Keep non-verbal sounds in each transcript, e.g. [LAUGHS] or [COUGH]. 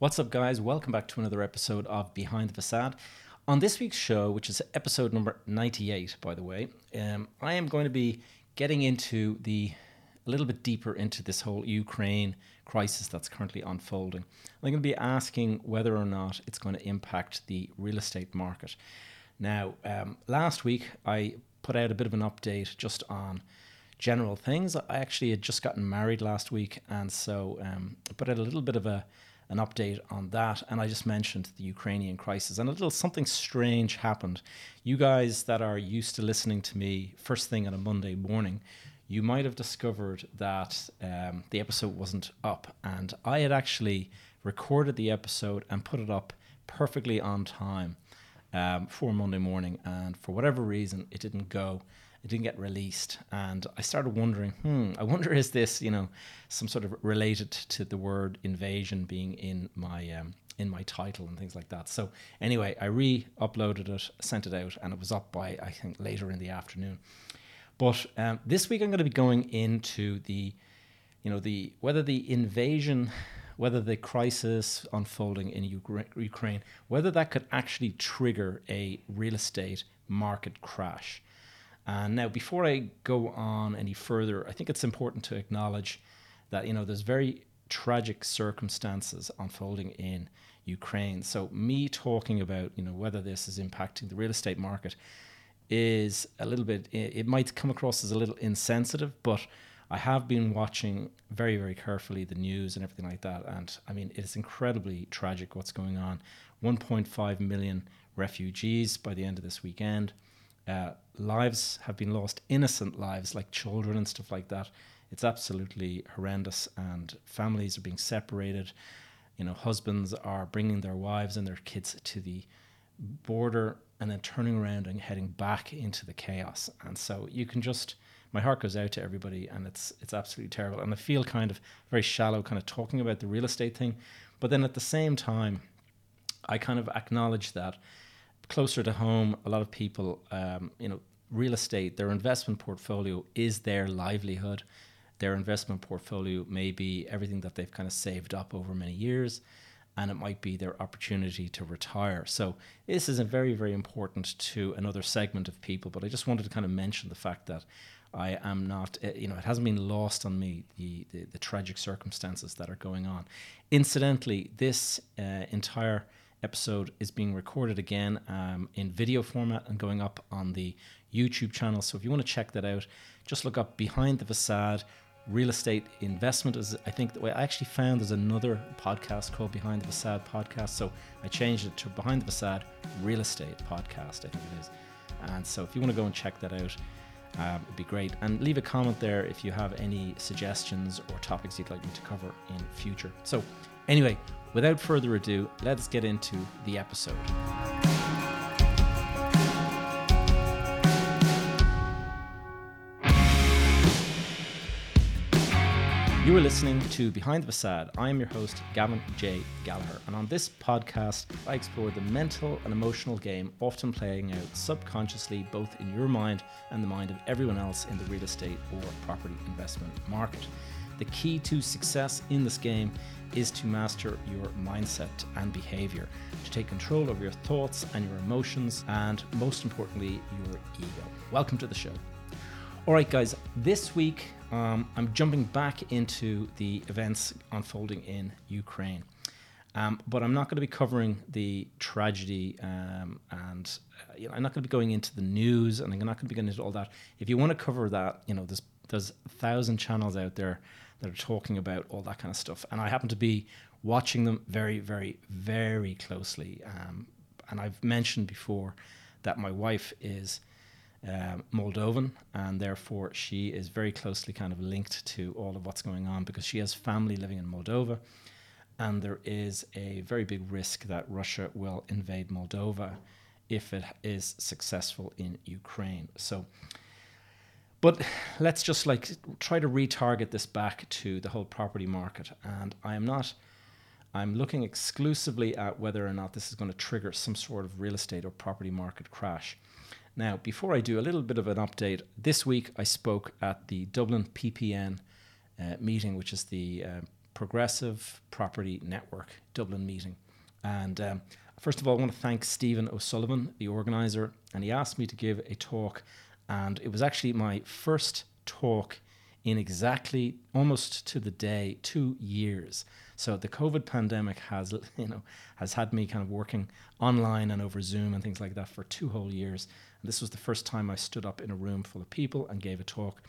What's up, guys? Welcome back to another episode of Behind the Facade. On this week's show, which is episode number 98, by the way, um, I am going to be getting into the a little bit deeper into this whole Ukraine crisis that's currently unfolding. I'm going to be asking whether or not it's going to impact the real estate market. Now, um, last week I put out a bit of an update just on general things. I actually had just gotten married last week, and so um, I put out a little bit of a an update on that. And I just mentioned the Ukrainian crisis, and a little something strange happened. You guys that are used to listening to me first thing on a Monday morning, you might have discovered that um, the episode wasn't up, and I had actually recorded the episode and put it up perfectly on time um, for Monday morning, and for whatever reason, it didn't go. It didn't get released, and I started wondering, hmm, I wonder [LAUGHS] is this, you know, some sort of related to the word invasion being in my um, in my title and things like that. So anyway, I re-uploaded it, sent it out, and it was up by I think later in the afternoon. But um, this week I'm going to be going into the, you know, the whether the invasion, whether the crisis unfolding in Ukraine, whether that could actually trigger a real estate market crash. And now, before I go on any further, I think it's important to acknowledge that you know there's very tragic circumstances unfolding in Ukraine. So me talking about you know whether this is impacting the real estate market is a little bit. It might come across as a little insensitive, but I have been watching very very carefully the news and everything like that, and I mean it's incredibly tragic what's going on. 1.5 million refugees by the end of this weekend. Uh, lives have been lost, innocent lives like children and stuff like that. It's absolutely horrendous, and families are being separated. You know, husbands are bringing their wives and their kids to the border and then turning around and heading back into the chaos. And so you can just, my heart goes out to everybody, and it's it's absolutely terrible. And I feel kind of very shallow, kind of talking about the real estate thing, but then at the same time, I kind of acknowledge that closer to home, a lot of people, um, you know, real estate, their investment portfolio is their livelihood. Their investment portfolio may be everything that they've kind of saved up over many years, and it might be their opportunity to retire. So, this is very, very important to another segment of people. But I just wanted to kind of mention the fact that I am not, eh, you know, it hasn't been lost on me the, the, the tragic circumstances that are going on. Incidentally, this uh, entire episode is being recorded again um, in video format and going up on the YouTube channel. So if you want to check that out, just look up Behind the Facade Real Estate Investment. Is I think the way I actually found there's another podcast called Behind the Facade Podcast. So I changed it to Behind the Facade Real Estate Podcast, I think it is. And so if you want to go and check that out, um, it'd be great. And leave a comment there if you have any suggestions or topics you'd like me to cover in future. So anyway, without further ado, let's get into the episode. You are listening to Behind the Facade. I am your host, Gavin J. Gallagher, and on this podcast, I explore the mental and emotional game often playing out subconsciously both in your mind and the mind of everyone else in the real estate or property investment market. The key to success in this game is to master your mindset and behavior, to take control of your thoughts and your emotions, and most importantly, your ego. Welcome to the show. All right, guys, this week um, I'm jumping back into the events unfolding in Ukraine. Um, but I'm not going to be covering the tragedy, um, and uh, you know, I'm not going to be going into the news, and I'm not going to be going into all that. If you want to cover that, you know, there's there's a thousand channels out there that are talking about all that kind of stuff. And I happen to be watching them very, very, very closely. Um, and I've mentioned before that my wife is um, Moldovan, and therefore she is very closely kind of linked to all of what's going on because she has family living in Moldova. And there is a very big risk that Russia will invade Moldova if it is successful in Ukraine. So but let's just like try to retarget this back to the whole property market. And I am not, I'm looking exclusively at whether or not this is going to trigger some sort of real estate or property market crash. Now, before I do a little bit of an update, this week I spoke at the Dublin PPN uh, meeting, which is the uh, Progressive Property Network Dublin meeting. And um, first of all, I want to thank Stephen O'Sullivan, the organizer, and he asked me to give a talk. And it was actually my first talk in exactly almost to the day two years. So the COVID pandemic has, [LAUGHS] you know, has had me kind of working online and over Zoom and things like that for two whole years. And this was the first time I stood up in a room full of people and gave a talk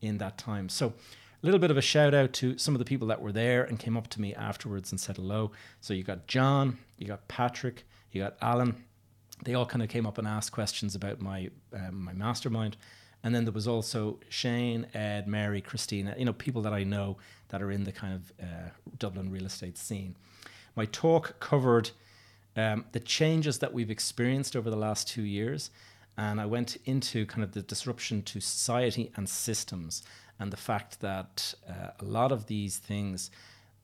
in that time. So a little bit of a shout out to some of the people that were there and came up to me afterwards and said hello. So you got John, you got Patrick, you got Alan. They all kind of came up and asked questions about my um, my mastermind. And then there was also Shane, Ed, Mary, Christina, you know, people that I know that are in the kind of uh, Dublin real estate scene. My talk covered um, the changes that we've experienced over the last two years. And I went into kind of the disruption to society and systems and the fact that uh, a lot of these things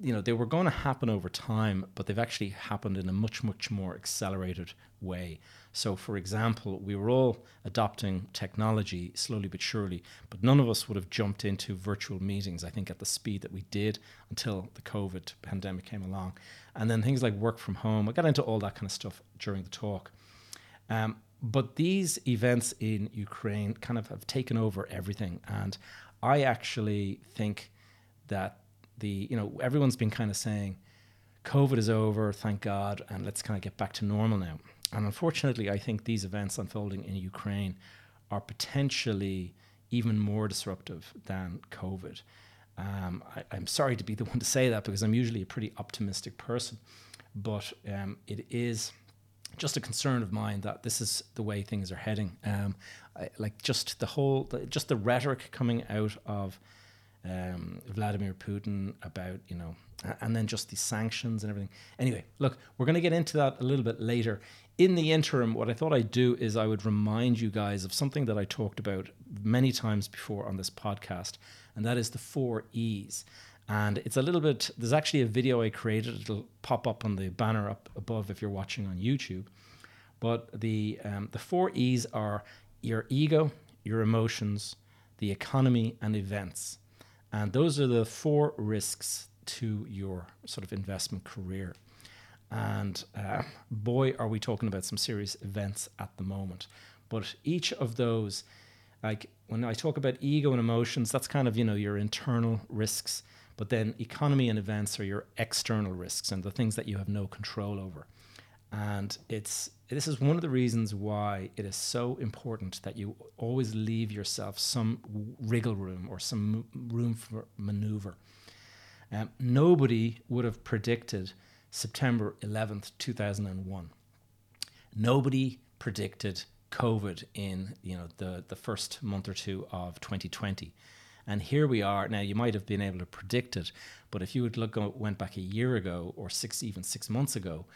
you know they were going to happen over time but they've actually happened in a much much more accelerated way. So for example we were all adopting technology slowly but surely but none of us would have jumped into virtual meetings i think at the speed that we did until the covid pandemic came along. And then things like work from home i got into all that kind of stuff during the talk. Um, but these events in ukraine kind of have taken over everything and i actually think that the you know everyone's been kind of saying covid is over thank god and let's kind of get back to normal now. And unfortunately i think these events unfolding in ukraine are potentially even more disruptive than covid. Um, I, am sorry to be the [LAUGHS] one to say that because i'm usually a pretty optimistic person but um, it is just a concern of mine that this is the way things are heading. Um, I, like just the whole the, just the rhetoric coming out of um, Vladimir Putin about, you know, and then just the sanctions and everything. Anyway, look, we're going to get into that a little bit later. In the interim, what I thought I'd do is I would remind you guys of something that I talked about many times before on this podcast, and that is the four E's. And it's a little bit, there's actually a video I created. It'll pop up on the banner up above if you're watching on YouTube. But the, um, the four E's are your ego, your emotions, the economy, and events. And those are the four risks to your sort of investment career. And uh, boy, are we talking about some serious events at the moment. But each of those, like when I talk about ego and emotions, that's kind of, you know, your internal risks. But then economy and events are your external risks and the things that you have no control over. And it's this is one of the reasons why it is so important that you always leave yourself some wriggle room or some room for maneuver. Um, nobody would have predicted September 11th, 2001. Nobody predicted COVID in you know the, the first month or two of 2020. And here we are. Now, you might have been able to predict it, but if you would look went back a year ago or six, even six months ago,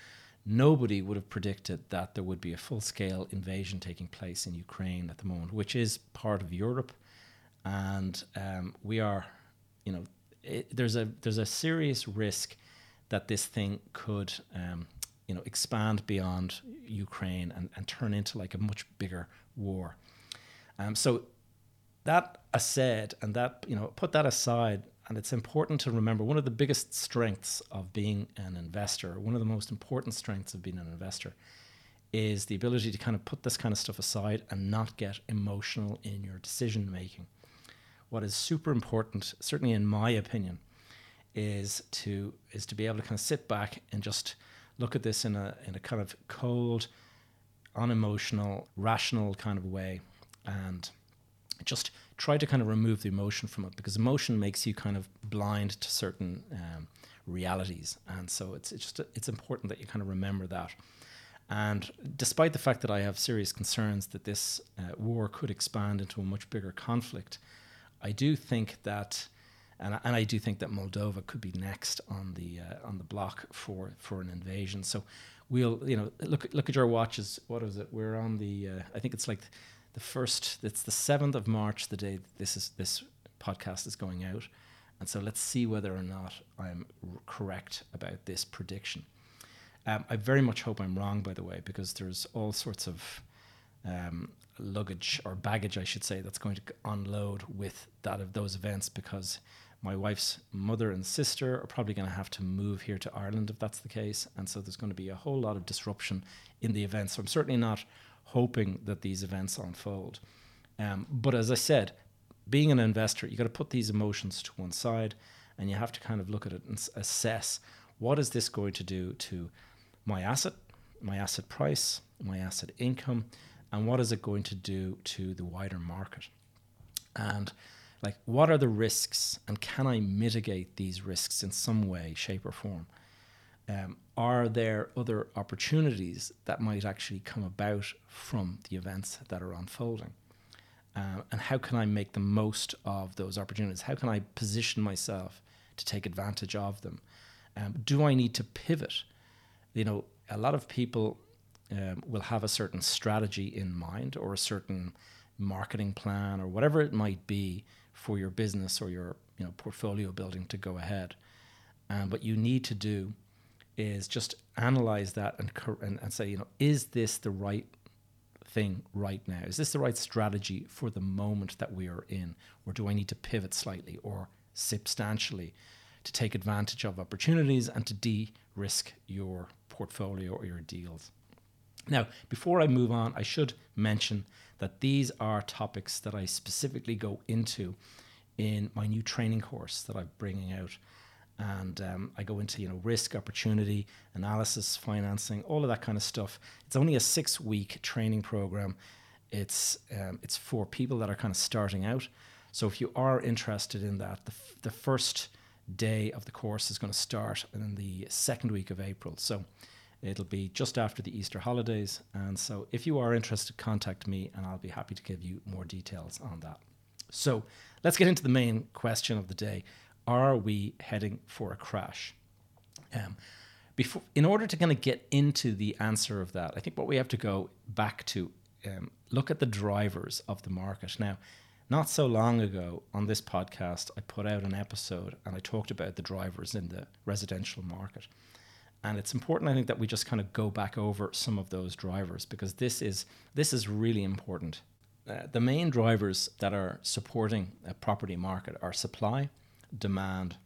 nobody would have predicted that there would be a full scale invasion taking place in Ukraine at the moment, which is part of Europe. And um, we are, you know, it, there's a there's a serious risk that this thing could, um, you know, expand beyond Ukraine and, and turn into like a much bigger war. Um, so that said, and that you know, put that aside, and it's important to remember one of the biggest strengths of being an investor, one of the most important strengths of being an investor, is the ability to kind of put this kind of stuff aside and not get emotional in your decision making. What is super important, certainly in my opinion, is to is to be able to kind of sit back and just look at this in a in a kind of cold, unemotional, rational kind of way, and just try to kind of remove the emotion from it because emotion makes you kind of blind to certain um, realities, and so it's it's just it's important that you kind of remember that. And despite the fact that I have serious concerns that this uh, war could expand into a much bigger conflict, I do think that, and I, and I do think that Moldova could be next on the uh, on the block for for an invasion. So we'll you know look look at your watches. What is it? We're on the uh, I think it's like the first. It's the seventh of March, the day this is this podcast is going out, and so let's see whether or not I'm r- correct about this prediction. Um, I very much hope I'm wrong, by the way, because there's all sorts of um, luggage or baggage, I should say, that's going to unload with that of those events because My wife's mother and sister are probably going to have to move here to Ireland if that's the case. And so there's going to be a whole lot of disruption in the event. So I'm certainly not hoping that these events unfold. Um, but as I said, being an investor, you got to put these emotions to one side and you have to kind of look at it and assess what is this going to do to my asset, my asset price, my asset income, and what is it going to do to the wider market? And like what are the risks and can I mitigate these risks in some way, shape, or form? Um, are there other opportunities that might actually come about from the events that are unfolding? Uh, and how can I make the most of those opportunities? How can I position myself to take advantage of them? Um, do I need to pivot? You know, a lot of people um, will have a certain strategy in mind or a certain marketing plan or whatever it might be for your business or your you know portfolio building to go ahead. Um, what you need to do is just analyze that and, and and say you know is this the right thing right now? Is this the right strategy for the moment that we are in, or do I need to pivot slightly or substantially to take advantage of opportunities and to de-risk your portfolio or your deals? Now, before I move on, I should mention that these are topics that I specifically go into in my new training course that I'm bringing out. And um, I go into you know risk, opportunity, analysis, financing, all of that kind of stuff. It's only a six week training program. It's um, it's for people that are kind of starting out. So if you are interested in that, the, f- the first day of the course is going to start in the second week of April. So It'll be just after the Easter holidays. And so if you are interested, contact me and I'll be happy to give you more details on that. So let's get into the main question of the day. Are we heading for a crash? Um, before, in order to kind of get into the answer of that, I think what we have to go back to um, look at the drivers of the market. Now, not so long ago on this podcast, I put out an episode and I talked about the drivers in the residential market. And it's important, I think, that we just kind of go back over some of those drivers because this is this is really important. Uh, the main drivers that are supporting a property market are supply, demand,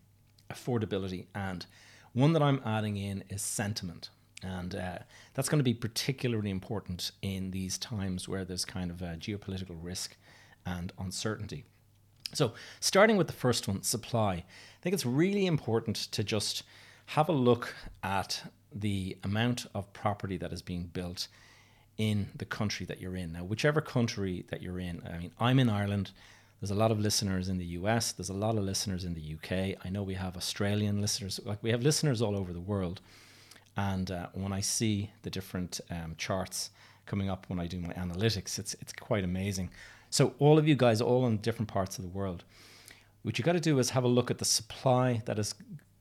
affordability, and one that I'm adding in is sentiment. And uh, that's going to be particularly important in these times where there's kind of a geopolitical risk and uncertainty. So, starting with the first one, supply, I think it's really important to just have a look at the amount of property that is being built in the country that you're in. Now, whichever country that you're in, I mean, I'm in Ireland. There's a lot of listeners in the US. There's a lot of listeners in the UK. I know we have Australian listeners. Like we have listeners all over the world. And uh, when I see the different um, charts coming up when I do my analytics, it's it's quite amazing. So all of you guys, all in different parts of the world, what you got to do is have a look at the supply that is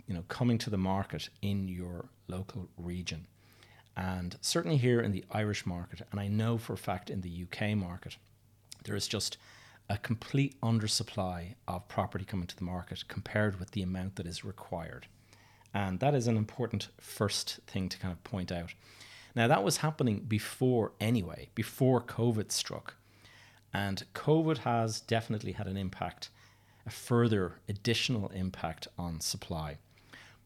you know, coming to the market in your local region. And certainly here in the Irish market, and I know for a fact in the UK market, there is just a complete undersupply of property coming to the market compared with the amount that is required. And that is an important first thing to kind of point out. Now, that was happening before anyway, before COVID struck. And COVID has definitely had an impact, a further additional impact on supply.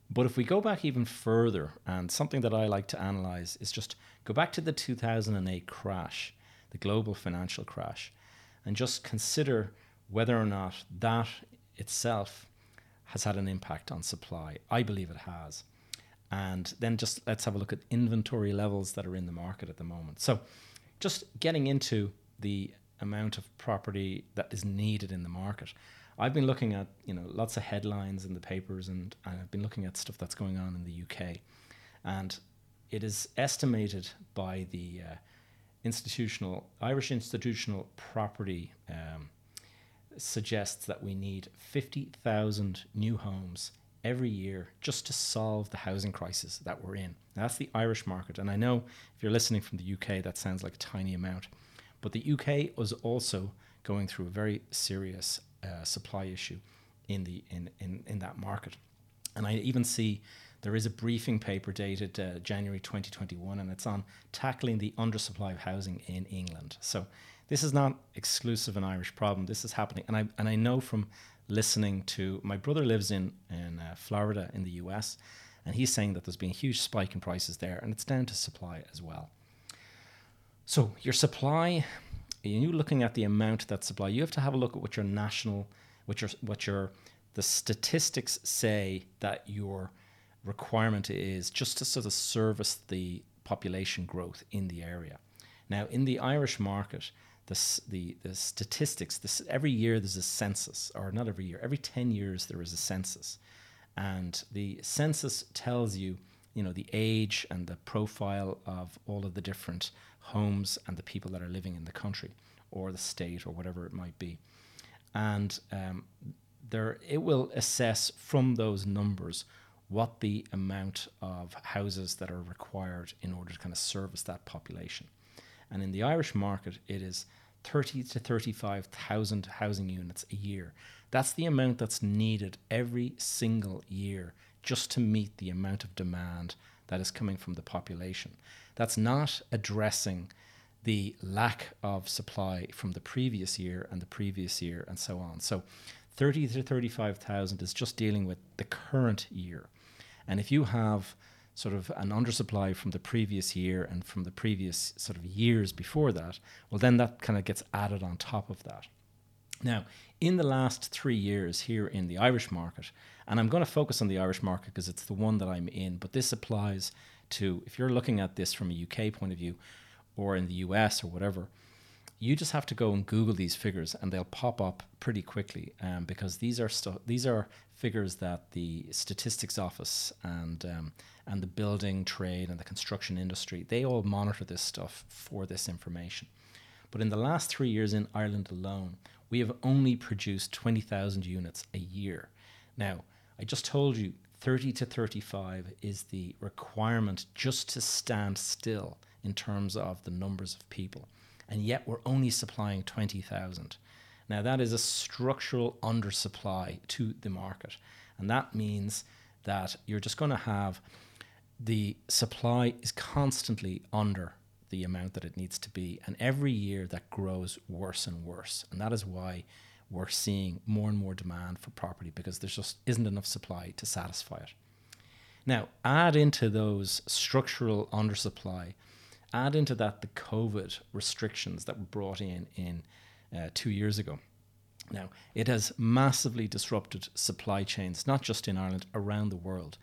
But if we go back even further, and something that I like to analyze is just go back to the 2008 crash, the global financial crash, and just consider whether or not that itself has had an impact on supply. I believe it has. And then just let's have a look at inventory levels that are in the market at the moment. So, just getting into the amount of property that is needed in the market. I've been looking at you know lots of headlines in the papers, and, and I've been looking at stuff that's going on in the UK, and it is estimated by the uh, institutional Irish institutional property um, suggests that we need fifty thousand new homes every year just to solve the housing crisis that we're in. Now, that's the Irish market, and I know if you're listening from the UK, that sounds like a tiny amount, but the UK was also going through a very serious uh, supply issue in the in, in in that market. And I even see there is a briefing paper dated uh, January 2021, and it's on tackling the undersupply of housing in England. So this is not exclusive an Irish problem. This is happening, and I and I know from listening to my brother lives in in uh, Florida in the US, and he's saying that there's been a huge spike in prices there, and it's down to supply as well. So your supply, you looking at the amount that supply, you have to have a look at what your national, what your what your the statistics say that your requirement is just to sort of service the population growth in the area. Now, in the Irish market, the, the, the statistics, this, every year there's a census, or not every year, every 10 years there is a census. And the census tells you, you know, the age and the profile of all of the different homes and the people that are living in the country or the state or whatever it might be. And um, there, it will assess from those numbers what the amount of houses that are required in order to kind of service that population. And in the Irish market, it is 30 to 35,000 housing units a year. That's the amount that's needed every single year just to meet the amount of demand that is coming from the population. That's not addressing the lack of supply from the previous year and the previous year and so on. So 30 to 35,000 is just dealing with the current year. And if you have sort of an undersupply from the previous year and from the previous sort of years before that, well, then that kind of gets added on top of that. Now, in the last three years here in the Irish market, and I'm going to focus on the Irish market because it's the one that I'm in, but this applies to if you're looking at this from a UK point of view or in the US or whatever, you just have to go and Google these figures and they'll pop up pretty quickly um, because these are stu- these are figures that the statistics office and um, and the building trade and the construction industry they all monitor this stuff for this information. But in the last three years in Ireland alone, we have only produced twenty thousand units a year. Now, I just told you 30 to 35 is the requirement just to stand still in terms of the numbers of people. And yet we're only supplying 20,000. Now, that is a structural undersupply to the market. And that means that you're just going to have the supply is constantly under the amount that it needs to be. And every year that grows worse and worse. And that is why we're seeing more and more demand for property because there just isn't enough supply to satisfy it. Now, add into those structural undersupply, add into that the COVID restrictions that were brought in in uh, two years ago. Now, it has massively disrupted supply chains, not just in Ireland, around the world.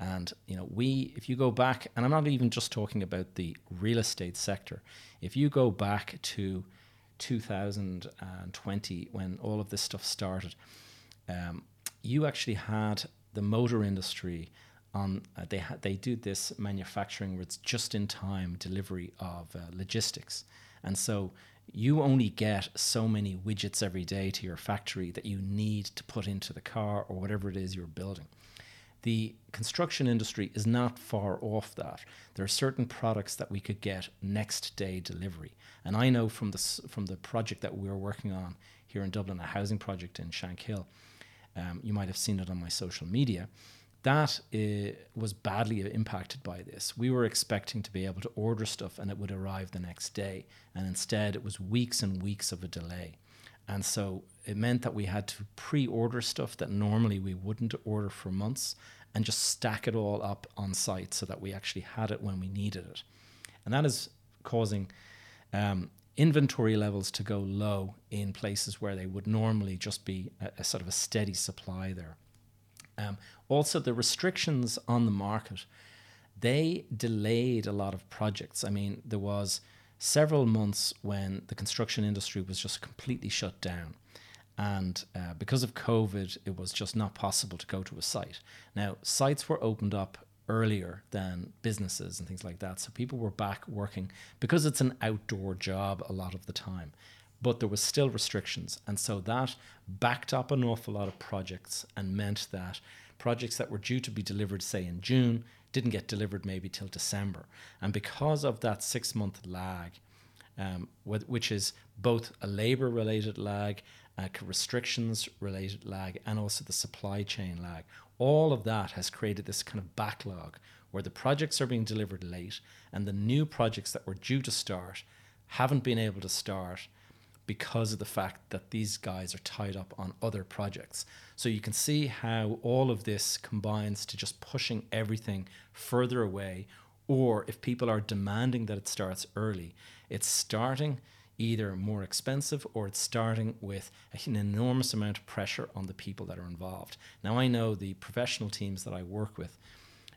And you know, we if you go back, and I'm not even just talking about the real estate sector. If you go back to 2020 when all of this stuff started, um, you actually had the motor industry on. Uh, they had they do this manufacturing where it's just in time delivery of uh, logistics, and so you only get so many widgets every day to your factory that you need to put into the car or whatever it is you're building. The construction industry is not far off that. There are certain products that we could get next day delivery. And I know from the, from the project that we're working on here in Dublin, a housing project in Shankill, um, you might have seen it on my social media that uh, was badly impacted by this. We were expecting to be able to order stuff and it would arrive the next day. And instead, it was weeks and weeks of a delay. And so it meant that we had to pre order stuff that normally we wouldn't order for months and just stack it all up on site so that we actually had it when we needed it. And that is causing um, inventory levels to go low in places where they would normally just be a, a sort of a steady supply there. Um, also, the restrictions on the market, they delayed a lot of projects. I mean, there was several months when the construction industry was just completely shut down. And uh, because of COVID, it was just not possible to go to a site. Now, sites were opened up earlier than businesses and things like that. So people were back working because it's an outdoor job a lot of the time but there was still restrictions. And so that backed up an awful lot of projects and meant that projects that were due to be delivered say in June didn't get delivered maybe till December. And because of that 6 month lag um, which is both a labor related lag a restrictions related lag and also the supply chain lag all of that has created this kind of backlog where the projects are being delivered late and the new projects that were due to start haven't been able to start because of the fact that these guys are tied up on other projects. So you can see how all of this combines to just pushing everything further away. Or if people are demanding that it starts early, it's starting either more expensive or it's starting with an enormous amount of pressure on the people that are involved. Now, I know the professional teams that I work with,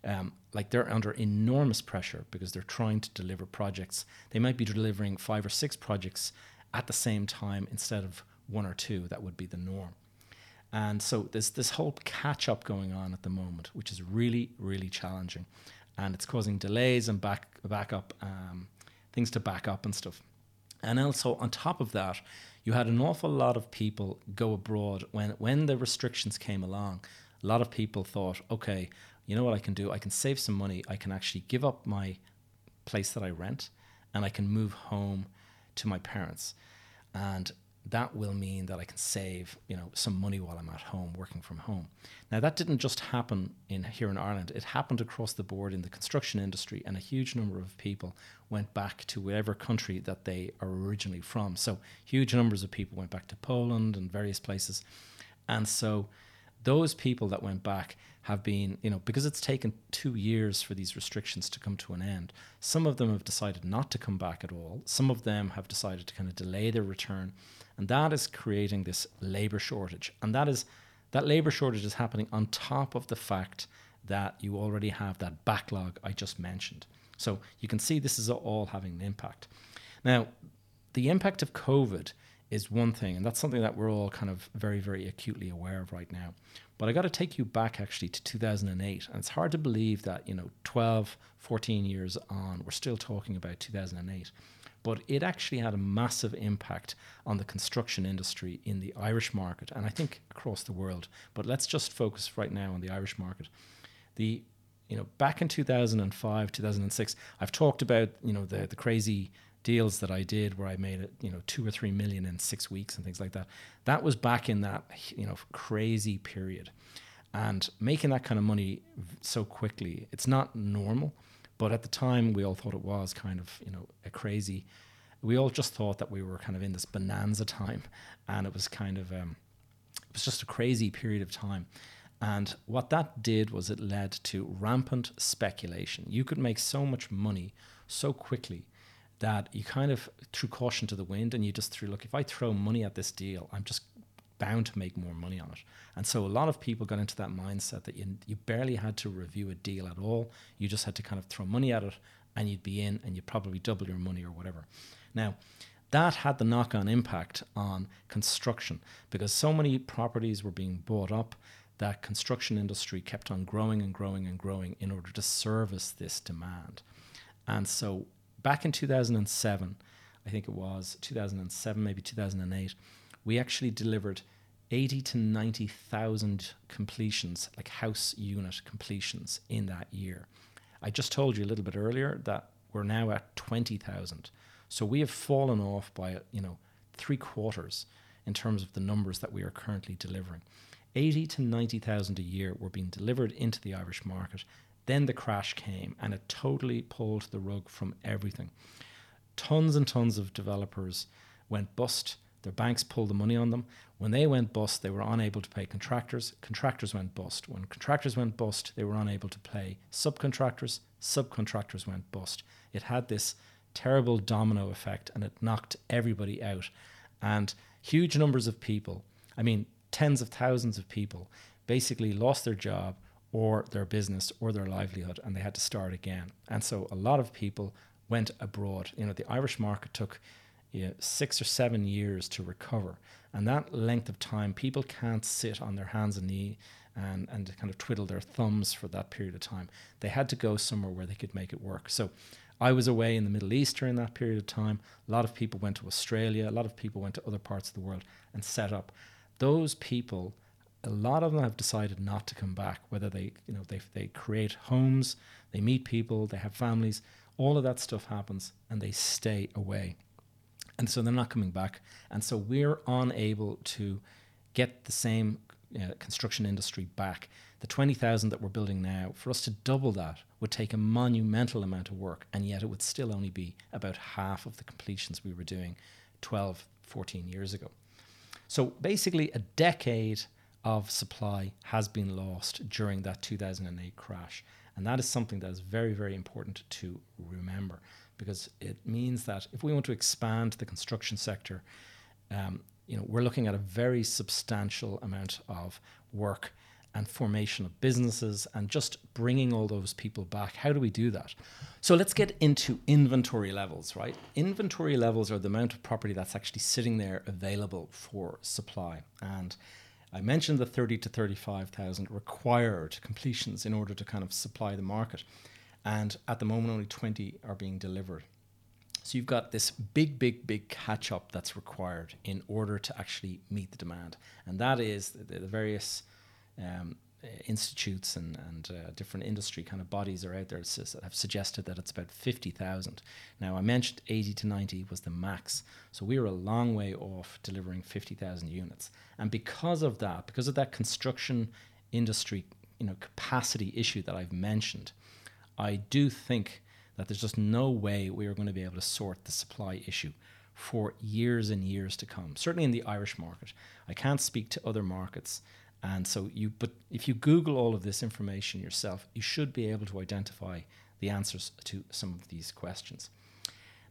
um, like they're under enormous pressure because they're trying to deliver projects. They might be delivering five or six projects at the same time instead of one or two. That would be the norm. And so there's this whole catch up going on at the moment, which is really, really challenging. And it's causing delays and back, back up, um, things to back up and stuff. And also, on top of that, you had an awful lot of people go abroad when, when the restrictions came along. A lot of people thought, okay, you know what I can do? I can save some money. I can actually give up my place that I rent and I can move home to my parents. And that will mean that I can save, you know, some money while I'm at home working from home. Now that didn't just happen in here in Ireland. It happened across the board in the construction industry and a huge number of people went back to whatever country that they are originally from. So huge numbers of people went back to Poland and various places. And so those people that went back have been, you know, because it's taken two years for these restrictions to come to an end, some of them have decided not to come back at all. Some of them have decided to kind of delay their return. And that is creating this labor shortage. And that is that labor shortage is happening on top of the fact that you already have that backlog I just mentioned. So you can see this is all having an impact. Now, the impact of COVID is one thing, and that's something that we're all kind of very, very acutely aware of right now. But I got to take you back actually to 2008, and it's hard to believe that, you know, 12, 14 years on, we're still talking about 2008. But it actually had a massive impact on the construction industry in the Irish market, and I think across the world. But let's just focus right now on the Irish market. The you know, back in 2005, 2006, I've talked about, you know, the, the crazy deals that I did where I made it, you know, two or three million in six weeks and things like that. That was back in that, you know, crazy period. And making that kind of money so quickly, it's not normal. But at the time, we all thought it was kind of, you know, a crazy. We all just thought that we were kind of in this bonanza time, [LAUGHS] and it was kind of, um, it was just a crazy period of time. And what that did was it led to rampant speculation. You could make so much money so quickly that you kind of threw caution to the wind and you just threw, look, if I throw money at this deal, I'm just bound to make more money on it. And so a lot of people got into that mindset that you, you barely had to review a deal at all. You just had to kind of throw money at it and you'd be in and you'd probably double your money or whatever. Now, that had the knock on impact on construction because so many properties were being bought up that construction industry kept on growing and growing and growing in order to service this demand. And so back in 2007, I think it was 2007, maybe 2008, we actually delivered 80 to 90,000 completions, like house unit completions in that year. I just told you a little bit earlier that we're now at 20,000. So we have fallen off by, you know, three quarters in terms of the numbers that we are currently delivering. 80 to 90,000 a year were being delivered into the Irish market. Then the crash came and it totally pulled the rug from everything. Tons and tons of developers went bust their banks pulled the money on them. When they went bust, they were unable to pay contractors. Contractors went bust. When contractors went bust, they were unable to pay subcontractors. Subcontractors went bust. It had this terrible domino effect and it knocked everybody out. And huge numbers of people, I mean, tens of thousands of people, basically lost their job or their business or their livelihood and they had to start again. And so a lot of people went abroad. You know, the Irish market took you know, six or seven years to recover. And that length of time, people can't sit on their hands and knee and, and kind of twiddle their thumbs for that period of time. They had to go somewhere where they could make it work. So I was away in the Middle East during that period of time. A lot of people went to Australia, a lot of people went to other parts of the world and set up. Those people, a lot of them have decided not to come back, whether they, you know, they, they create homes, they meet people, they have families, all of that stuff happens and they stay away and so they're not coming back. And so we're unable to get the same uh, construction industry back. The 20,000 that we're building now, for us to double that would take a monumental amount of work, and yet it would still only be about half of the completions we were doing 12, 14 years ago. So basically, a decade of supply has been lost during that 2008 crash. And that is something that is very, very important to remember because it means that if we want to expand the construction sector, um, you know, we're looking at a very substantial amount of work and formation of businesses and just bringing all those people back. How do we do that? So let's get into inventory levels, right? Inventory levels are the amount of property that's actually sitting there available for supply. And I mentioned the 30 to 35,000 required completions in order to kind of supply the market. And at the moment, only 20 are being delivered. So you've got this big, big, big catch up that's required in order to actually meet the demand. And that is the, the various um, institutes and, and uh, different industry kind of bodies are out there that have suggested that it's about 50,000. Now, I mentioned 80 to 90 was the max. So we are a long way off delivering 50,000 units. And because of that, because of that construction industry you know, capacity issue that I've mentioned, I do think that there's just no way we are going to be able to sort the supply issue for years and years to come. Certainly in the Irish market. I can't speak to other markets and so you, but if you Google all of this information yourself, you should be able to identify the answers to some of these questions.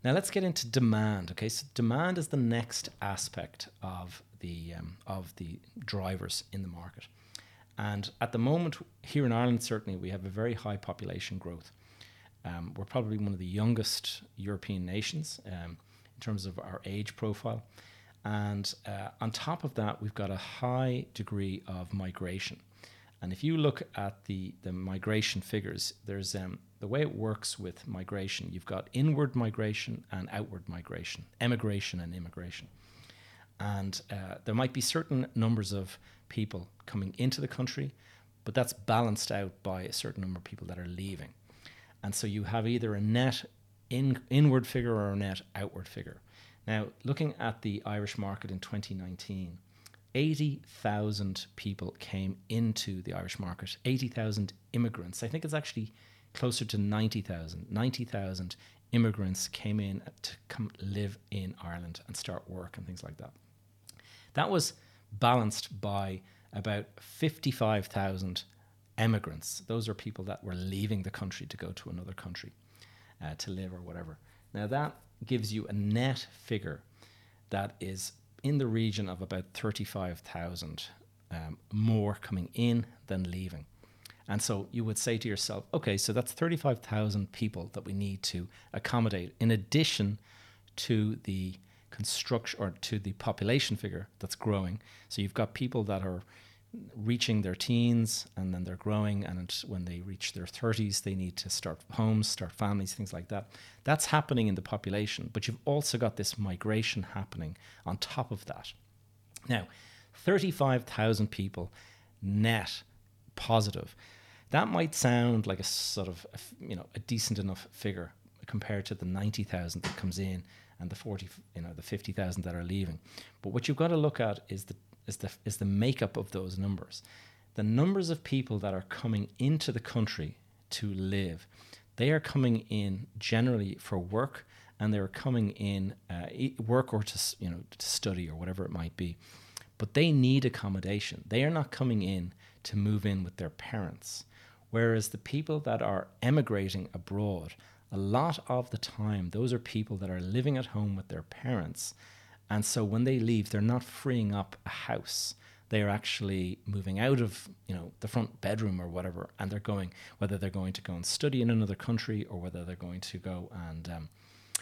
Now let's get into demand. Okay, so demand is the next aspect of the um, of the drivers in the market. And at the moment, here in Ireland, certainly we have a very high population growth. Um, we're probably one of the youngest European nations um, in terms of our age profile. And uh, on top of that, we've got a high degree of migration. And if you look at the, the migration figures, there's um, the way it works with migration, you've got inward migration and outward migration, emigration and immigration. And uh, there might be certain numbers of people coming into the country, but that's balanced out by a certain number of people that are leaving. And so you have either a net in, inward figure or a net outward figure. Now, looking at the Irish market in 2019, 80,000 people came into the Irish market, 80,000 immigrants. I think it's actually closer to 90,000. 90,000 immigrants came in to come live in Ireland and start work and things like that. That was balanced by about 55,000 emigrants. Those are people that were leaving the country to go to another country uh, to live or whatever. Now, that gives you a net figure that is in the region of about 35,000 um, more coming in than leaving. And so you would say to yourself, okay, so that's 35,000 people that we need to accommodate in addition to the construction or to the population figure that's growing. So you've got people that are reaching their teens and then they're growing and when they reach their 30s they need to start homes start families things like that. That's happening in the population but you've also got this migration happening on top of that. Now 35,000 people net positive. That might sound like a sort of you know a decent enough figure compared to the 90,000 that comes in and the 40 you know the 50,000 that are leaving. But what you've got to look at is the is the is the makeup of those numbers. The numbers of people that are coming into the country to live, they are coming in generally for work, and they're coming in uh, work or to you know to study or whatever it might be. But they need accommodation. They are not coming in to move in with their parents. Whereas the people that are emigrating abroad, a lot of the time, those are people that are living at home with their parents and so when they leave, they're not freeing up a house. They are actually moving out of, you know, the front bedroom or whatever, and they're going whether they're going to go and study in another country or whether they're going to go and um,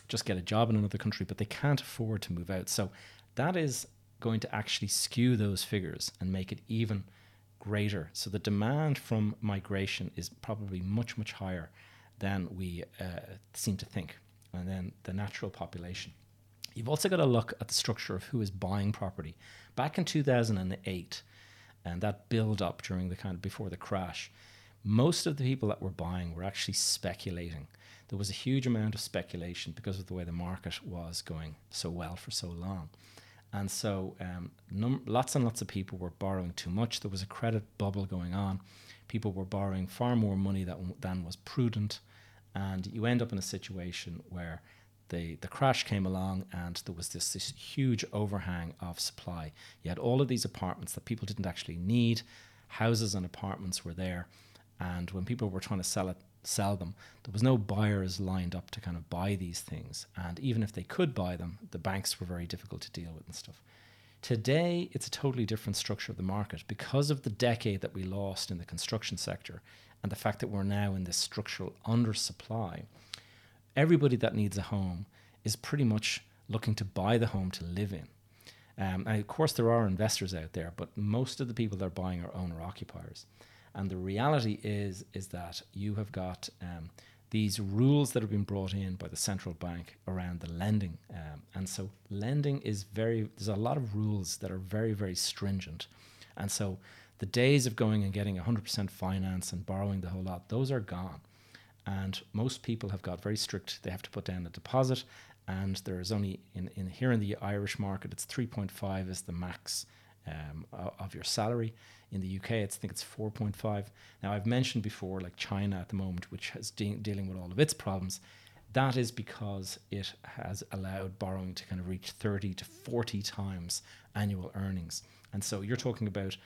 just get a job in another country, but they can't afford to move out. So that is going to actually skew those figures and make it even greater. So the demand from migration is probably much much higher than we uh, seem to think, and then the natural population. You've also got to look at the structure of who is buying property. Back in 2008, and that build up during the kind of before the crash, most of the people that were buying were actually speculating. There was a huge amount of speculation because of the way the market was going so well for so long. And so um, num- lots and lots of people were borrowing too much. There was a credit bubble going on. People were borrowing far more money that, than was prudent. And you end up in a situation where the, the crash came along and there was this, this huge overhang of supply. You had all of these apartments that people didn't actually need, houses and apartments were there. And when people were trying to sell it, sell them, there was no buyers lined up to kind of buy these things. And even if they could buy them, the banks were very difficult to deal with and stuff. Today, it's a totally different structure of the market because of the decade that we lost in the construction sector and the fact that we're now in this structural undersupply. Everybody that needs a home is pretty much looking to buy the home to live in. Um, and of course, there are investors out there, but most of the people that are buying are owner occupiers. And the reality is is that you have got um, these rules that have been brought in by the central bank around the lending. Um, and so lending is very, there's a lot of rules that are very, very stringent. And so the days of going and getting 100% finance and borrowing the whole lot, those are gone. And most people have got very strict, they have to put down a deposit. And there is only, in, in here in the Irish market, it's 3.5 is the max um, of your salary. In the UK, it's, I think it's 4.5. Now, I've mentioned before, like China at the moment, which is de- dealing with all of its problems. That is because it has allowed borrowing to kind of reach 30 to 40 times annual earnings. And so you're talking about,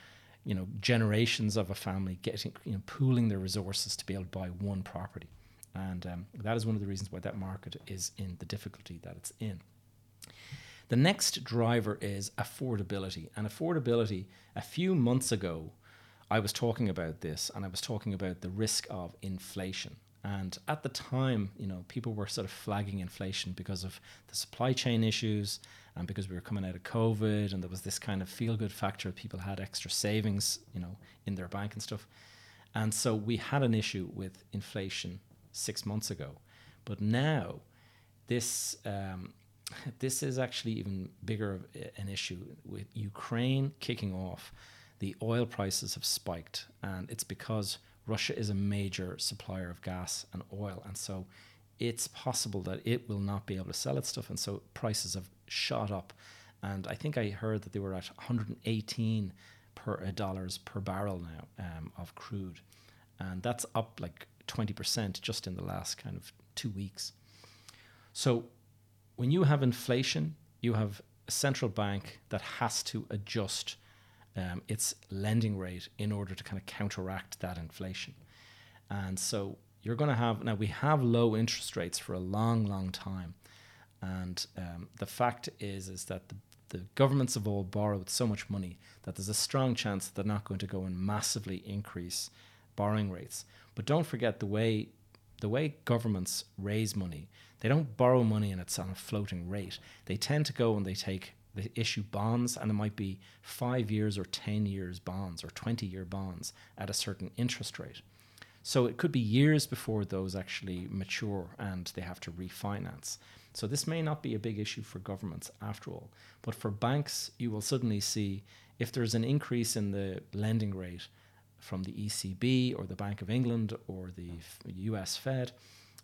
you know, generations of a family getting, you know, pooling their resources to be able to buy one property. And um, that is one of the reasons why that market is in the difficulty that it's in. The next driver is affordability. And affordability, a few months ago, I was talking about this and I was talking about the risk of inflation. And at the time, you know, people were sort of flagging inflation because of the supply chain issues and because we were coming out of COVID and there was this kind of feel good factor. People had extra savings, you know, in their bank and stuff. And so we had an issue with inflation six months ago. But now, this um, [LAUGHS] this is actually even bigger of an issue with Ukraine kicking off. The oil prices have spiked, and it's because Russia is a major supplier of gas and oil, and so it's possible that it will not be able to sell its stuff, and so prices have shot up. And I think I heard that they were at 118 per uh, dollars per barrel now um, of crude, and that's up like 20% just in the last kind of two weeks. So when you have inflation, you have a central bank that has to adjust um, its lending rate in order to kind of counteract that inflation. And so you're going to have now we have low interest rates for a long, long time, and um, the fact is is that the the governments have all borrowed so much money that there's a strong chance that they're not going to go and massively increase borrowing rates. But don't forget the way the way governments raise money, they don't borrow money and it's on a floating rate. They tend to go and they take they issue bonds and it might be five years or 10 years bonds or 20 year bonds at a certain interest rate. So it could be years before those actually mature and they have to refinance. So this may not be a big issue for governments after all. But for banks, you will suddenly see if there's an increase in the lending rate from the ECB or the Bank of England or the US Fed,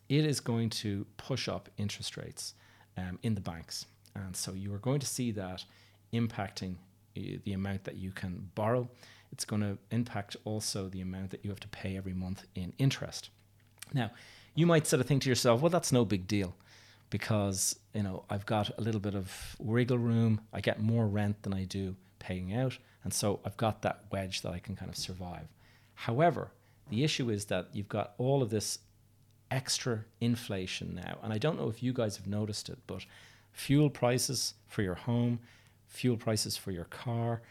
it is going to push up interest rates um, in the banks. And so you are going to see that impacting uh, the amount that you can borrow. It's going to impact also the amount that you have to pay every month in interest. Now, you might sort of think to yourself, well, that's no big deal because, you know, I've got a little bit of wiggle room. I get more rent than I do paying out. And so I've got that wedge that I can kind of survive. However, the issue is that you've got all of this extra inflation now. And I don't know if you guys have noticed it, but fuel prices for your home, fuel prices for your car,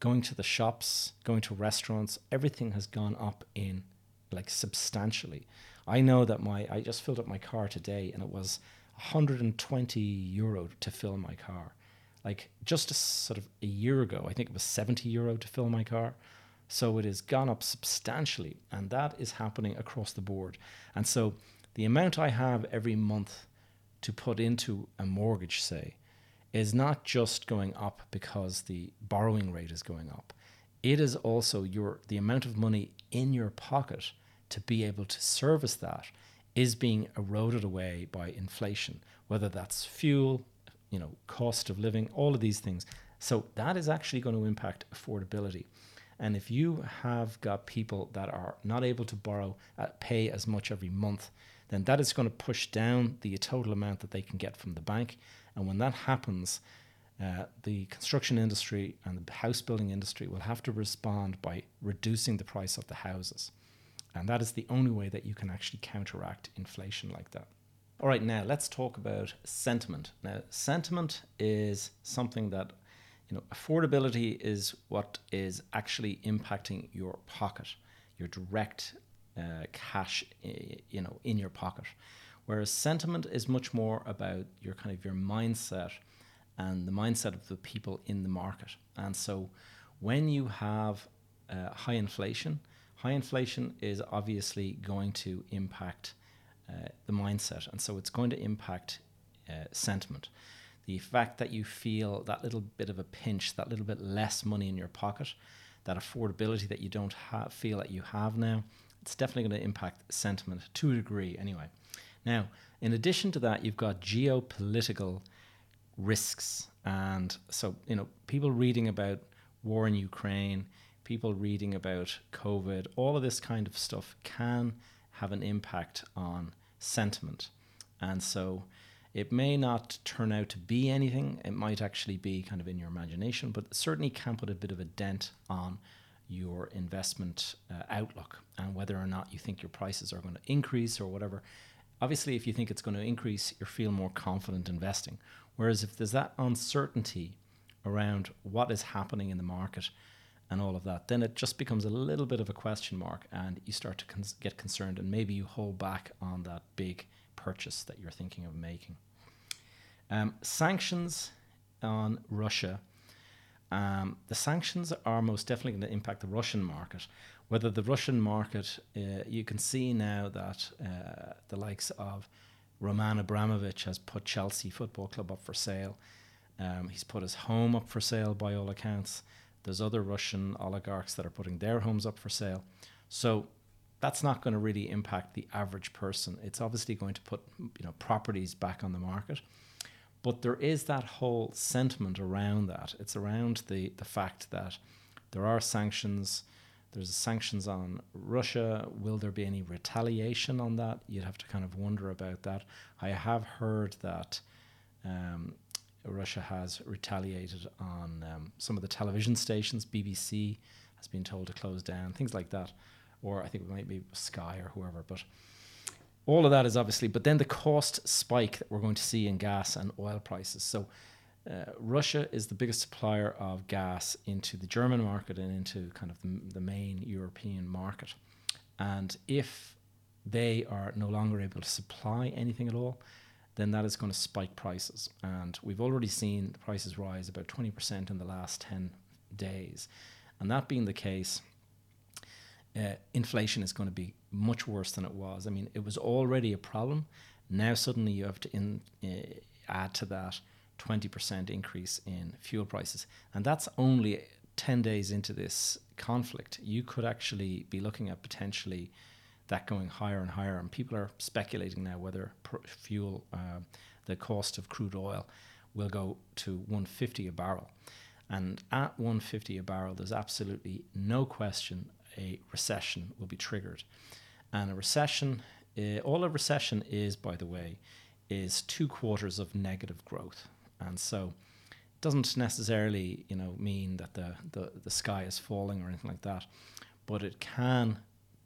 going to the shops, going to restaurants, everything has gone up in like substantially. I know that my I just filled up my car today and it was 120 euro to fill my car like just a, sort of a year ago, I think it was 70 euro to fill my car. So it has gone up substantially, and that is happening across the board. And so the amount I have every month to put into a mortgage, say, is not just going up because the borrowing rate is going up. It is also your the amount of money in your pocket to be able to service that is being eroded away by inflation, whether that's fuel, you know, cost of living, all of these things. So that is actually going to impact affordability. And if you have got people that are not able to borrow, uh, pay as much every month, then that is going to push down the total amount that they can get from the bank. And when that happens, uh, the construction industry and the house building industry will have to respond by reducing the price of the houses. And that is the only way that you can actually counteract inflation like that. All right, now let's talk about sentiment. Now, sentiment is something that, you know, affordability is what is actually impacting your pocket, your direct uh, cash, you know, in your pocket. Whereas sentiment is much more about your kind of your mindset and the mindset of the people in the market. And so when you have uh, high inflation, high inflation is obviously going to impact uh, the mindset. And so it's going to impact uh, sentiment. The fact that you feel that little bit of a pinch, that little bit less money in your pocket, that affordability that you don't have, feel that you have now, it's definitely going to impact sentiment to a degree anyway. Now, in addition to that, you've got geopolitical risks. And so, you know, people reading about war in Ukraine, people reading about COVID, all of this kind of stuff can have an impact on sentiment. And so it may not turn out to be anything, it might actually be kind of in your imagination, but certainly can put a bit of a dent on your investment uh, outlook and whether or not you think your prices are going to increase or whatever. Obviously, if you think it's going to increase, you feel more confident investing. Whereas if there's that uncertainty around what is happening in the market and all of that, then it just becomes a little bit of a question mark and you start to cons- get concerned and maybe you hold back on that big purchase that you're thinking of making. Um, sanctions on Russia. Um, the sanctions are most definitely going to impact the Russian market. Whether the Russian market, uh, you can see now that uh, the likes of Roman Abramovich has put Chelsea Football Club up for sale. Um, he's put his home up for sale by all accounts. There's other Russian oligarchs that are putting their homes up for sale. So that's not going to really impact the average person. It's obviously going to put you know properties back on the market. But there is that whole sentiment around that. It's around the, the fact that there are sanctions there's sanctions on Russia. Will there be any retaliation on that? You'd have to kind of wonder about that. I have heard that um, Russia has retaliated on um, some of the television stations. BBC has been told to close down, things like that. Or I think it might be Sky or whoever. But all of that is obviously, but then the cost spike that we're going to see in gas and oil prices. So uh, Russia is the biggest supplier of gas into the German market and into kind of the, the main European market. And if they are no longer able to supply anything at all, then that is going to spike prices. And we've already seen prices rise about 20% in the last 10 days. And that being the case, uh, inflation is going to be much worse than it was. I mean, it was already a problem. Now, suddenly, you have to in, uh, add to that 20% increase in fuel prices. And that's only 10 days into this conflict. You could actually be looking at potentially that going higher and higher. And people are speculating now whether fuel, uh, the cost of crude oil, will go to 150 a barrel. And at 150 a barrel, there's absolutely no question a recession will be triggered. And a recession, uh, all a recession is, by the way, is two quarters of negative growth. And so it doesn't necessarily, you know, mean that the, the, the sky is falling or anything like that, but it can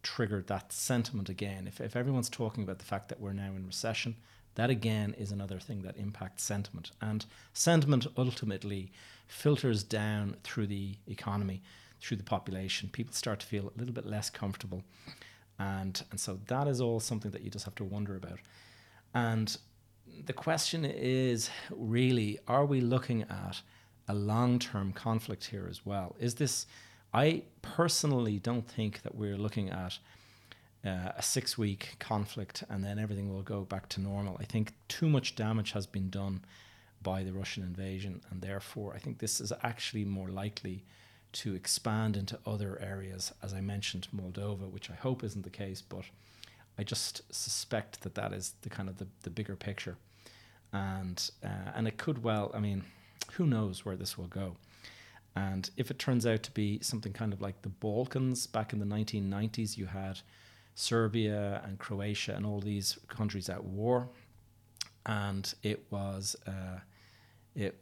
trigger that sentiment again. If, if everyone's talking about the fact that we're now in recession, that again is another thing that impacts sentiment. And sentiment ultimately filters down through the economy, through the population. People start to feel a little bit less comfortable. And, and so that is all something that you just have to wonder about. And the question is really are we looking at a long term conflict here as well? Is this, I personally don't think that we're looking at uh, a six week conflict and then everything will go back to normal. I think too much damage has been done by the Russian invasion, and therefore I think this is actually more likely to expand into other areas, as I mentioned, Moldova, which I hope isn't the case, but I just suspect that that is the kind of the, the bigger picture, and uh, and it could well. I mean, who knows where this will go? And if it turns out to be something kind of like the Balkans back in the 1990s, you had Serbia and Croatia and all these countries at war, and it was uh, it.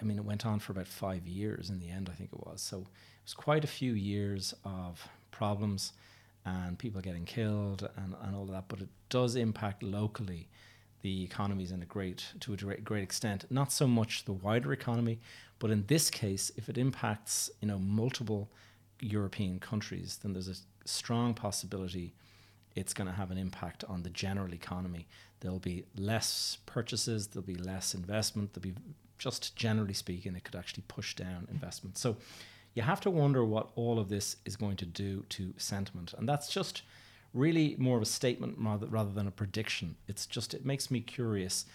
I mean, it went on for about five years in the end. I think it was so. It was quite a few years of problems and people getting killed and, and all of that. But it does impact locally the economies in a great to a great, great extent. Not so much the wider economy, but in this case, if it impacts you know multiple European countries, then there's a strong possibility it's going to have an impact on the general economy. There'll be less purchases, there'll be less investment, there'll be just generally speaking, it could actually push down investment. So you have to wonder what all of this is going to do to sentiment. And that's just really more of a statement rather, rather than a prediction. It's just, it makes me curious.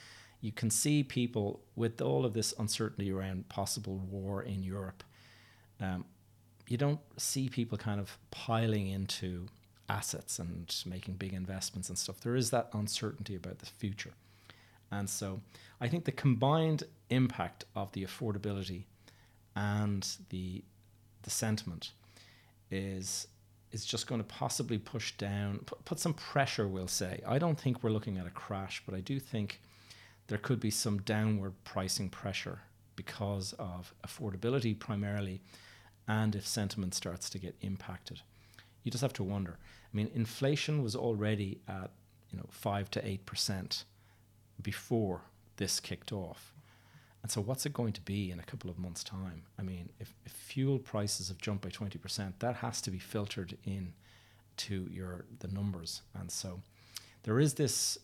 You can see people with all of this uncertainty around possible war in Europe. Um, you don't see people kind of piling into assets and making big investments and stuff. There is that uncertainty about the future. And so I think the combined impact of the affordability and the the sentiment is is just going to possibly push down put, put some pressure we'll say. I don't think we're looking at a crash, but I do think there could be some downward pricing pressure because of affordability primarily and if sentiment starts to get impacted. You just have to wonder. I mean, inflation was already at you know five to eight percent before this kicked off. And so, what's it going to be in a couple of months' time? I mean, if, if fuel prices have jumped by twenty percent, that has to be filtered in to your the numbers. And so, there is this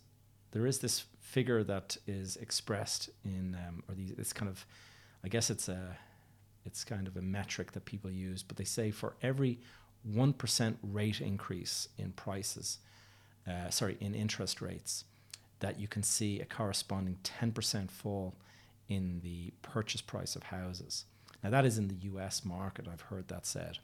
there is this figure that is expressed in um, or these this kind of, I guess it's a it's kind of a metric that people use, but they say for every 1% rate increase in prices, uh, sorry, in interest rates, that you can see a corresponding 10% fall in the purchase price of houses. Now, that is in the US market, I've heard that said.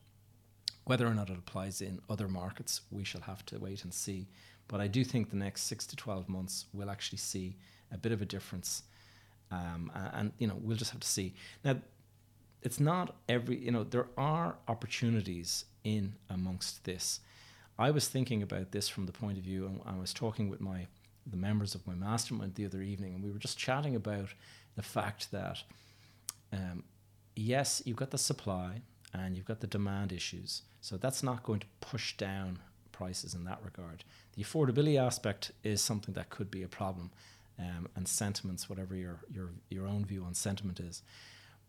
Whether or not it applies in other markets, we shall have to wait and see. But I do think the next six to 12 months we'll actually see a bit of a difference. Um, and, you know, we'll just have to see. Now, it's not every, you know, there are opportunities in amongst this. I was thinking about this from the point of view, and I was talking with my the members of my mastermind the other evening, and we were just chatting about the fact that um, yes, you've got the supply and you've got the demand issues, so that's not going to push down prices in that regard. The affordability aspect is something that could be a problem, um, and sentiments, whatever your your your own view on sentiment is.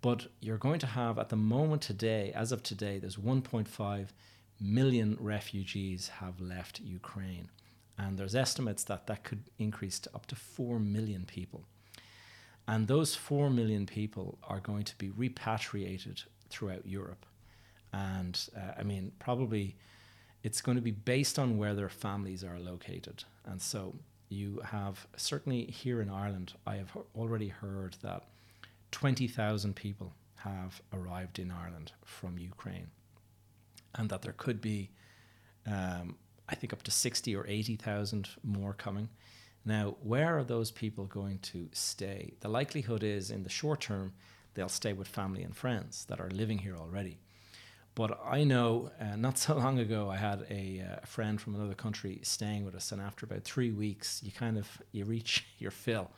But you're going to have, at the moment today, as of today, there's 1.5 million refugees have left Ukraine. And there's estimates that that could increase to up to 4 million people. And those 4 million people are going to be repatriated throughout Europe. And uh, I mean, probably it's going to be based on where their families are located. And so you have, certainly here in Ireland, I have already heard that 20,000 people have arrived in Ireland from Ukraine, and that there could be, um, I think, up to 60 or 80,000 more coming. Now, where are those people going to stay? The likelihood is in the short term, they'll stay with family and friends that are living here already. But I know uh, not [LAUGHS] so long ago, I had a, uh, friend from another country staying with us, and after about three weeks, you kind of you reach [LAUGHS] your fill,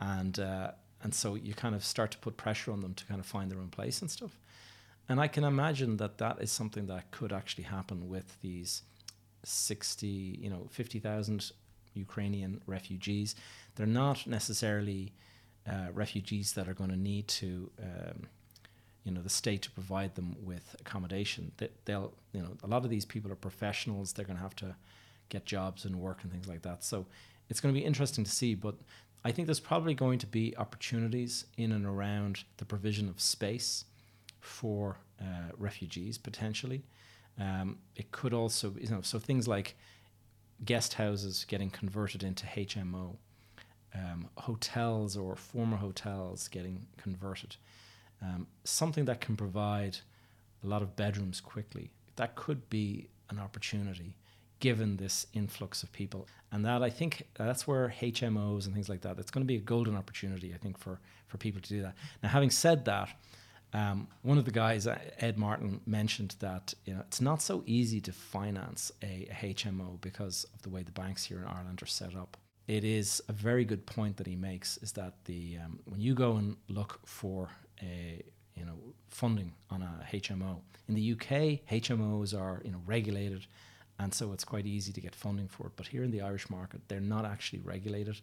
and uh, and so you kind of start to put pressure on them to kind of find their own place and stuff. And I can imagine that that is something that could actually happen with these 60, you know, 50,000 Ukrainian refugees. They're not necessarily uh, refugees that are going to need to, um, you know, the state to provide them with accommodation. They, they'll, you know, a lot of these people are professionals. They're going to have to get jobs and work and things like that. So it's going to be interesting to see. But I think there's probably going to be opportunities in and around the provision of space for uh, refugees potentially. Um, it could also, you know, so things like guest houses getting converted into HMO, um, hotels or former hotels getting converted, um, something that can provide a lot of bedrooms quickly. That could be an opportunity given this influx of people. And that I think that's where HMOs and things like that, it's going to be a golden opportunity, I think, for, for people to do that. Now, having said that, Um, one of the guys, uh, Ed Martin, mentioned that you know it's not so easy to finance a, a HMO because of the way the banks here in Ireland are set up. It is a very good point that he makes is that the um, when you go and look for a you know funding on a HMO in the UK, HMOs are you know regulated, and so it's quite easy to get funding for it. But here in the Irish market, they're not actually regulated,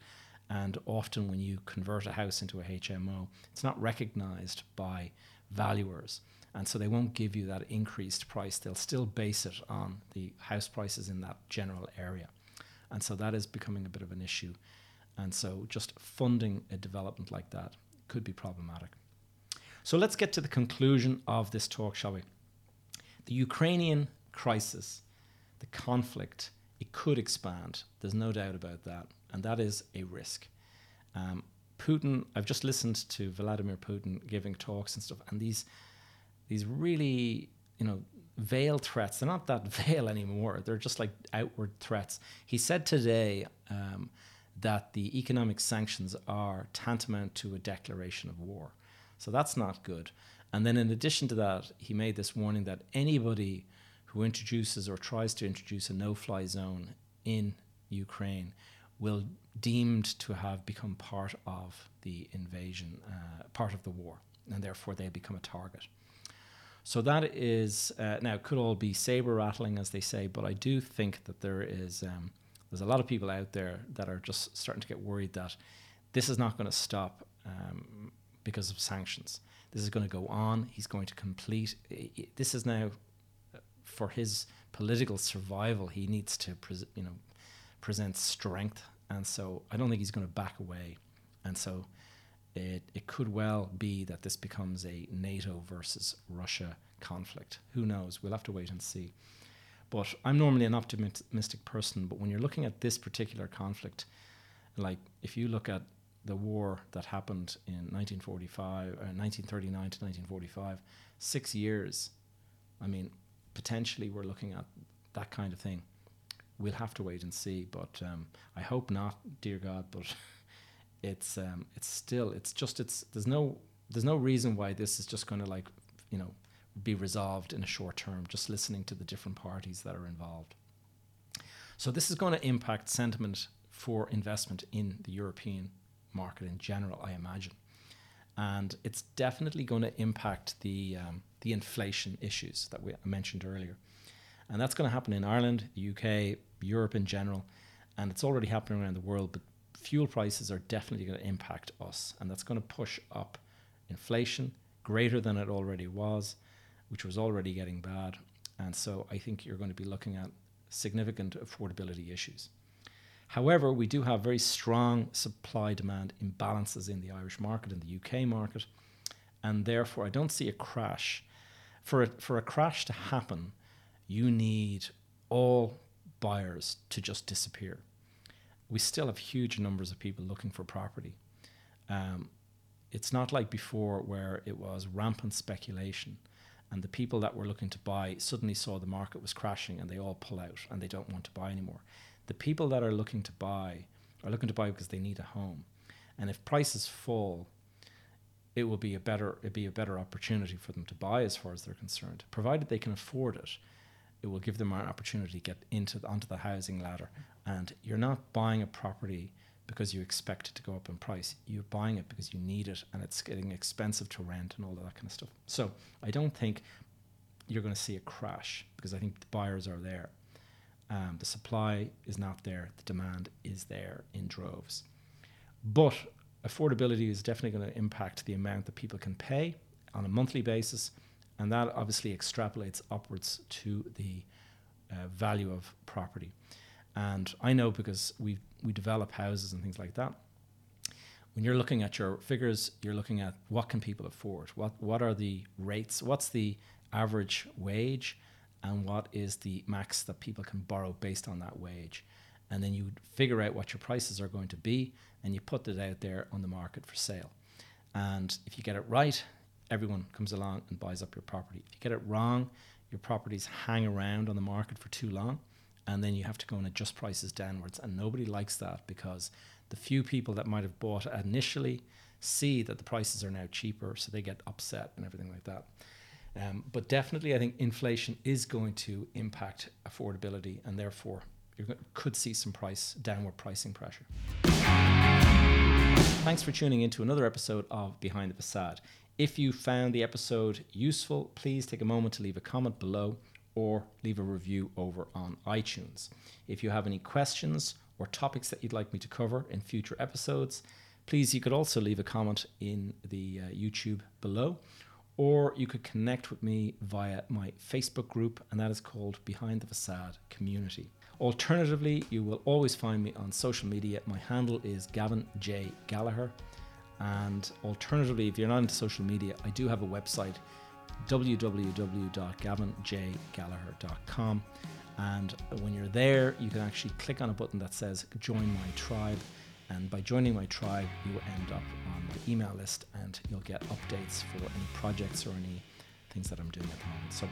and often when you convert a house into a HMO, it's not recognised by valuers. And so they won't give you that increased price. They'll still base it on the house prices in that general area. And so that is becoming a bit of an issue. And so just funding a development like that could be problematic. So let's get to the conclusion of this talk, shall we? The Ukrainian crisis, the conflict, it could expand. There's no doubt about that. And that is a risk. Um, Putin, I've just listened to Vladimir Putin giving talks and stuff, and these these really, you know, veiled threats. They're not that [LAUGHS] veil anymore. They're just like outward threats. He said today um, that the economic sanctions are tantamount to a declaration of war. So that's not good. And then, in addition to that, he made this warning that anybody who introduces or tries to introduce a no fly zone in Ukraine will deemed to have become part of the invasion, uh, part of the war, and therefore they become a target. So that is uh, now could all be saber rattling, as they say, but I do think that there is um, there's a lot of people out there that are just starting to get worried that this is not going to stop um, because of sanctions. This is going to go on. He's going to complete. This is now uh, for his political survival. He needs to, you know, present strength and so I don't think he's going to back away. And so it, it could well be that this becomes a NATO versus Russia conflict. Who knows? We'll have to wait and see. But I'm normally an optimistic person, but when you're looking at this particular conflict, like if you look at the war that happened in 1945, uh, 1939 to 1945, six years, I mean, potentially we're looking at that kind of thing we'll have to wait and see. But um, I hope not, dear God. But [LAUGHS] it's um, it's still it's just it's there's no there's no reason why this is just going to like you know be resolved in a short term. Just listening to the different parties that are involved. So this is going to impact sentiment for investment in the European market in general, I imagine, and it's definitely going to impact the um, the inflation issues that we mentioned earlier. And that's going to happen in Ireland, the UK, Europe in general. And it's already happening around the world, but fuel prices are definitely going to impact us. And that's going to push up inflation greater than it already was, which was already getting bad. And so I think you're going to be looking at significant affordability issues. However, we do have very strong supply demand imbalances in the Irish market and the UK market. And therefore, I don't see a crash. For a, for a crash to happen, you need all buyers to just disappear. We still have huge numbers of people looking for property. Um, it's not like before where it was rampant speculation and the people that were looking to buy suddenly saw the market was crashing and they all pull out and they don't want to buy anymore. The people that are looking to buy are looking to buy because they need a home. And if prices fall, it will be a better it be a better opportunity for them to buy as far as they're concerned, provided they can afford it it will give them an opportunity to get into the, onto the housing ladder. And you're not buying a property because you expect it to go up in price. You're buying it because you need it, and it's getting expensive to rent and all of that kind of stuff. So I don't think you're going to see a crash because I think the buyers are there. Um, the supply is not there. The demand is there in droves. But affordability is definitely going to impact the amount that people can pay on a monthly basis and that obviously extrapolates upwards to the uh, value of property. And I know because we we develop houses and things like that. When you're looking at your figures, you're looking at what can people afford? What what are the rates? What's the average wage? And what is the max that people can borrow based on that wage? And then you figure out what your prices are going to be and you put it out there on the market for sale. And if you get it right, everyone comes along and buys up your property. If you get it wrong, your properties hang around on the market for too long, and then you have to go and adjust prices downwards. And nobody likes that because the few people that might have bought initially see that the prices are now cheaper, so they get upset and everything like that. Um, but definitely, I think inflation is going to impact affordability, and therefore, you could see some price downward pricing pressure. Thanks for tuning in to another episode of Behind the Facade. If you found the episode useful, please take a moment to leave a comment below or leave a review over on iTunes. If you have any questions or topics that you'd like me to cover in future episodes, please you could also leave a comment in the uh, YouTube below or you could connect with me via my Facebook group, and that is called Behind the Facade Community. Alternatively, you will always find me on social media. My handle is Gavin J. Gallagher. And alternatively, if you're not into social media, I do have a website www.gavinjgallagher.com. And when you're there, you can actually click on a button that says Join My Tribe. And by joining my tribe, you will end up on the email list and you'll get updates for any projects or any things that I'm doing at the moment. So,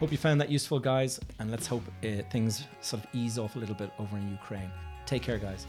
hope you found that useful, guys. And let's hope uh, things sort of ease off a little bit over in Ukraine. Take care, guys.